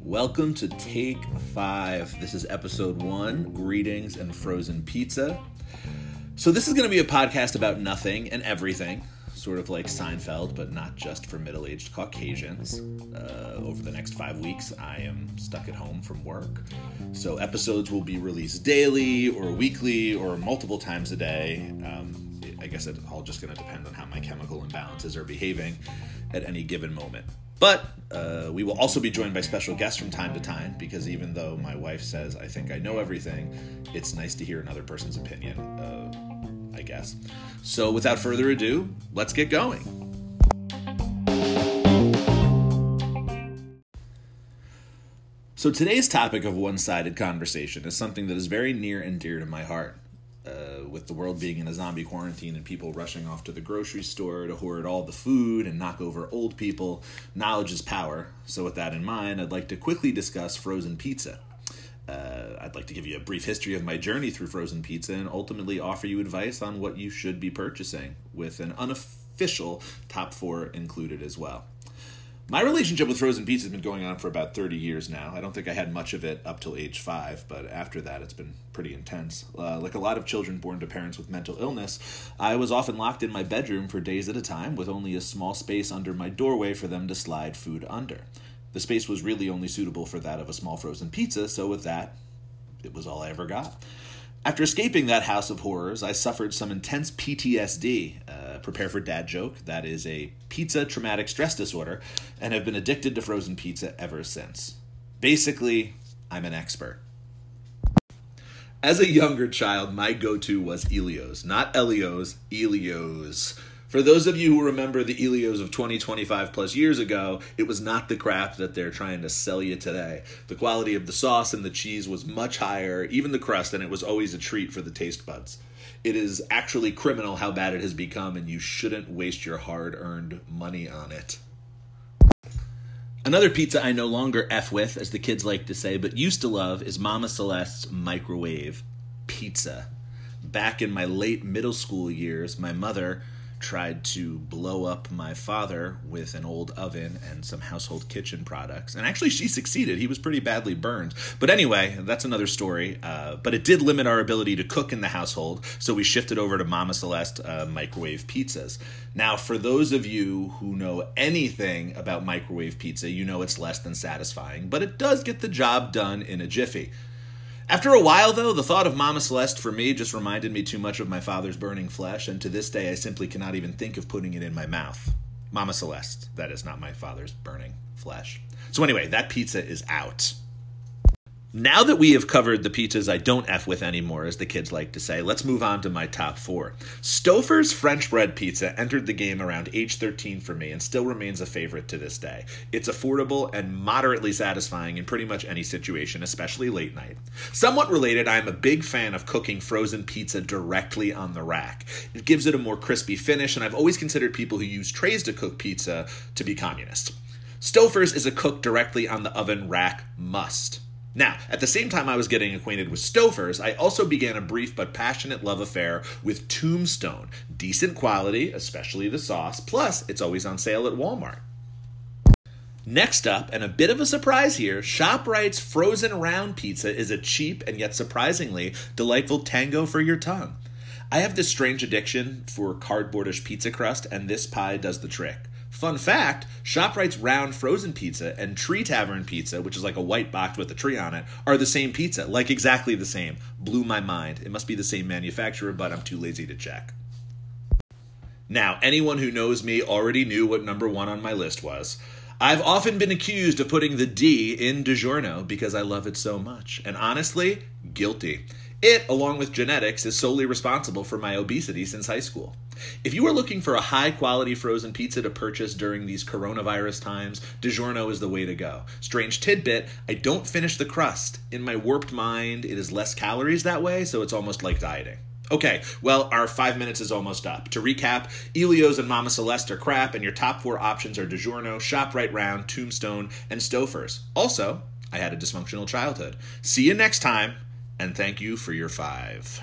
Welcome to Take Five. This is episode one Greetings and Frozen Pizza. So, this is going to be a podcast about nothing and everything, sort of like Seinfeld, but not just for middle aged Caucasians. Uh, over the next five weeks, I am stuck at home from work. So, episodes will be released daily or weekly or multiple times a day. Um, guess it's all just going to depend on how my chemical imbalances are behaving at any given moment. But uh, we will also be joined by special guests from time to time because even though my wife says I think I know everything, it's nice to hear another person's opinion, uh, I guess. So without further ado, let's get going. So today's topic of one sided conversation is something that is very near and dear to my heart uh, with the world being in a zombie quarantine and people rushing off to the grocery store to hoard all the food and knock over old people, knowledge is power. So, with that in mind, I'd like to quickly discuss frozen pizza. Uh, I'd like to give you a brief history of my journey through frozen pizza and ultimately offer you advice on what you should be purchasing, with an unofficial top four included as well. My relationship with frozen pizza has been going on for about 30 years now. I don't think I had much of it up till age five, but after that, it's been pretty intense. Uh, like a lot of children born to parents with mental illness, I was often locked in my bedroom for days at a time with only a small space under my doorway for them to slide food under. The space was really only suitable for that of a small frozen pizza, so with that, it was all I ever got. After escaping that house of horrors, I suffered some intense PTSD. Uh, prepare for dad joke. That is a pizza traumatic stress disorder, and have been addicted to frozen pizza ever since. Basically, I'm an expert. As a younger child, my go to was Elio's. Not Elio's, Ellio's. For those of you who remember the Elios of 20, 25 plus years ago, it was not the crap that they're trying to sell you today. The quality of the sauce and the cheese was much higher, even the crust, and it was always a treat for the taste buds. It is actually criminal how bad it has become, and you shouldn't waste your hard earned money on it. Another pizza I no longer F with, as the kids like to say, but used to love is Mama Celeste's microwave pizza. Back in my late middle school years, my mother tried to blow up my father with an old oven and some household kitchen products. And actually, she succeeded. He was pretty badly burned. But anyway, that's another story. Uh, but it did limit our ability to cook in the household, so we shifted over to Mama Celeste uh, microwave pizzas. Now, for those of you who know anything about microwave pizza, you know it's less than satisfying, but it does get the job done in a jiffy. After a while, though, the thought of Mama Celeste for me just reminded me too much of my father's burning flesh, and to this day I simply cannot even think of putting it in my mouth. Mama Celeste, that is not my father's burning flesh. So, anyway, that pizza is out. Now that we have covered the pizzas I don't F with anymore, as the kids like to say, let's move on to my top four. Stouffer's French bread pizza entered the game around age 13 for me and still remains a favorite to this day. It's affordable and moderately satisfying in pretty much any situation, especially late night. Somewhat related, I am a big fan of cooking frozen pizza directly on the rack. It gives it a more crispy finish, and I've always considered people who use trays to cook pizza to be communist. Stouffer's is a cook directly on the oven rack must. Now, at the same time I was getting acquainted with Stouffer's, I also began a brief but passionate love affair with Tombstone. Decent quality, especially the sauce, plus it's always on sale at Walmart. Next up, and a bit of a surprise here, ShopRite's frozen round pizza is a cheap and yet surprisingly delightful tango for your tongue. I have this strange addiction for cardboardish pizza crust, and this pie does the trick. Fun fact ShopRite's round frozen pizza and Tree Tavern pizza, which is like a white box with a tree on it, are the same pizza, like exactly the same. Blew my mind. It must be the same manufacturer, but I'm too lazy to check. Now, anyone who knows me already knew what number one on my list was. I've often been accused of putting the D in DiGiorno because I love it so much. And honestly, guilty. It, along with genetics, is solely responsible for my obesity since high school. If you are looking for a high quality frozen pizza to purchase during these coronavirus times, DiGiorno is the way to go. Strange tidbit I don't finish the crust. In my warped mind, it is less calories that way, so it's almost like dieting. Okay, well, our five minutes is almost up. To recap, Elio's and Mama Celeste are crap, and your top four options are DiGiorno, ShopRite Round, Tombstone, and Stouffer's. Also, I had a dysfunctional childhood. See you next time and thank you for your five.